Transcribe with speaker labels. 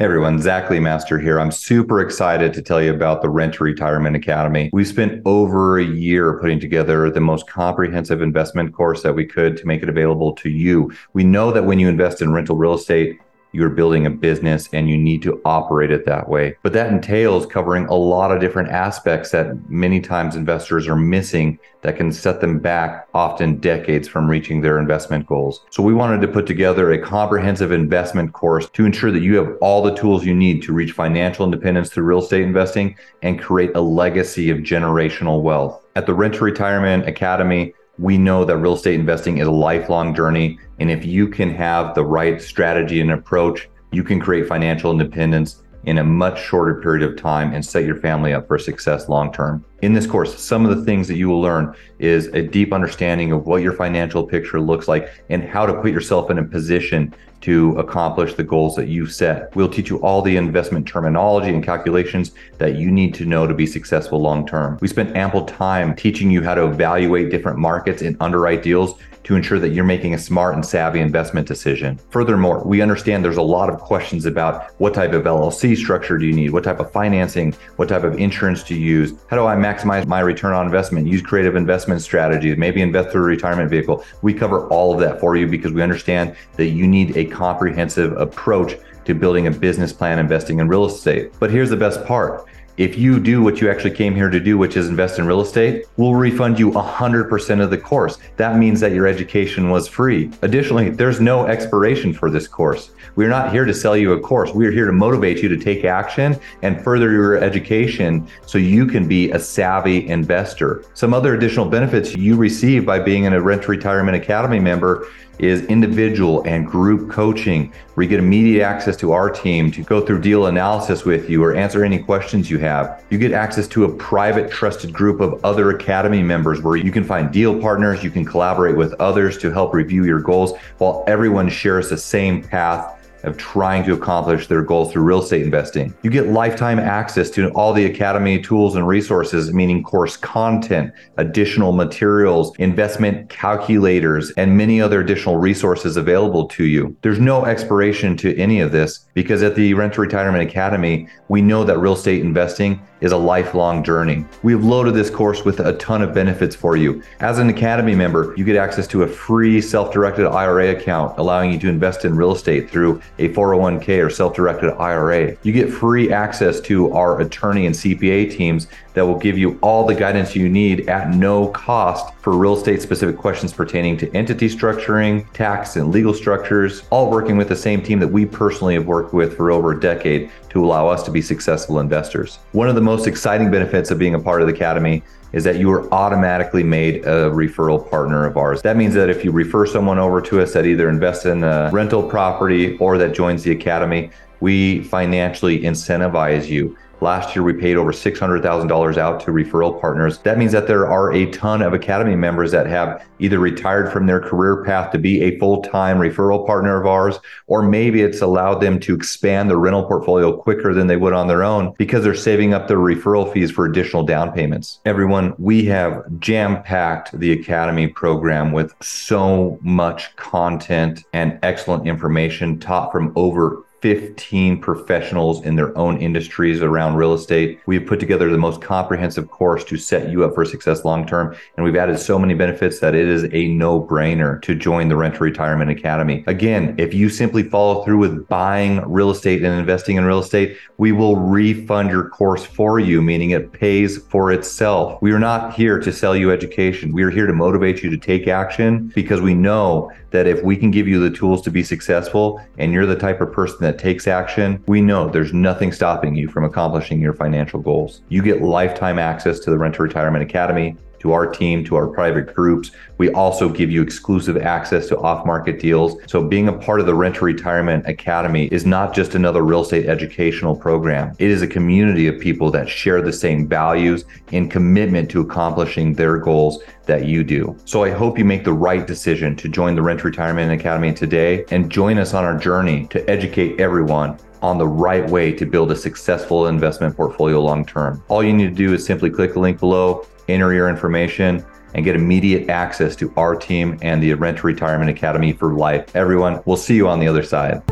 Speaker 1: Hey everyone, Zach Lemaster here. I'm super excited to tell you about the Rent Retirement Academy. We spent over a year putting together the most comprehensive investment course that we could to make it available to you. We know that when you invest in rental real estate, you're building a business and you need to operate it that way. But that entails covering a lot of different aspects that many times investors are missing that can set them back often decades from reaching their investment goals. So we wanted to put together a comprehensive investment course to ensure that you have all the tools you need to reach financial independence through real estate investing and create a legacy of generational wealth. At the Rent to Retirement Academy, we know that real estate investing is a lifelong journey. And if you can have the right strategy and approach, you can create financial independence in a much shorter period of time and set your family up for success long term. In this course, some of the things that you will learn is a deep understanding of what your financial picture looks like and how to put yourself in a position to accomplish the goals that you've set. We'll teach you all the investment terminology and calculations that you need to know to be successful long term. We spent ample time teaching you how to evaluate different markets and underwrite deals to ensure that you're making a smart and savvy investment decision. Furthermore, we understand there's a lot of questions about what type of LLC structure do you need? What type of financing? What type of insurance to use? How do I maximize my return on investment? Use creative investment strategies, maybe invest through a retirement vehicle. We cover all of that for you because we understand that you need a comprehensive approach to building a business plan investing in real estate. But here's the best part if you do what you actually came here to do, which is invest in real estate, we'll refund you 100% of the course. That means that your education was free. Additionally, there's no expiration for this course. We're not here to sell you a course. We're here to motivate you to take action and further your education so you can be a savvy investor. Some other additional benefits you receive by being a Rent Retirement Academy member is individual and group coaching, where you get immediate access to our team to go through deal analysis with you or answer any questions you have. You get access to a private, trusted group of other Academy members where you can find deal partners, you can collaborate with others to help review your goals while everyone shares the same path of trying to accomplish their goals through real estate investing. You get lifetime access to all the Academy tools and resources, meaning course content, additional materials, investment calculators, and many other additional resources available to you. There's no expiration to any of this because at the Rent to Retirement Academy, we know that real estate investing is a lifelong journey. We've loaded this course with a ton of benefits for you. As an Academy member, you get access to a free self directed IRA account, allowing you to invest in real estate through a 401k or self directed IRA. You get free access to our attorney and CPA teams that will give you all the guidance you need at no cost for real estate specific questions pertaining to entity structuring, tax, and legal structures, all working with the same team that we personally have worked with for over a decade to allow us to be successful investors. One of the most exciting benefits of being a part of the Academy is that you are automatically made a referral partner of ours. That means that if you refer someone over to us that either invests in a rental property or that joins the Academy, we financially incentivize you Last year, we paid over $600,000 out to referral partners. That means that there are a ton of Academy members that have either retired from their career path to be a full time referral partner of ours, or maybe it's allowed them to expand their rental portfolio quicker than they would on their own because they're saving up their referral fees for additional down payments. Everyone, we have jam packed the Academy program with so much content and excellent information taught from over 15 professionals in their own industries around real estate. We've put together the most comprehensive course to set you up for success long term. And we've added so many benefits that it is a no brainer to join the Rent to Retirement Academy. Again, if you simply follow through with buying real estate and investing in real estate, we will refund your course for you, meaning it pays for itself. We are not here to sell you education. We are here to motivate you to take action because we know that if we can give you the tools to be successful and you're the type of person that takes action, we know there's nothing stopping you from accomplishing your financial goals. You get lifetime access to the Rent to Retirement Academy to our team, to our private groups. We also give you exclusive access to off market deals. So, being a part of the Rent Retirement Academy is not just another real estate educational program, it is a community of people that share the same values and commitment to accomplishing their goals that you do. So, I hope you make the right decision to join the Rent Retirement Academy today and join us on our journey to educate everyone on the right way to build a successful investment portfolio long term. All you need to do is simply click the link below, enter your information, and get immediate access to our team and the Rent Retirement Academy for life. Everyone, we'll see you on the other side.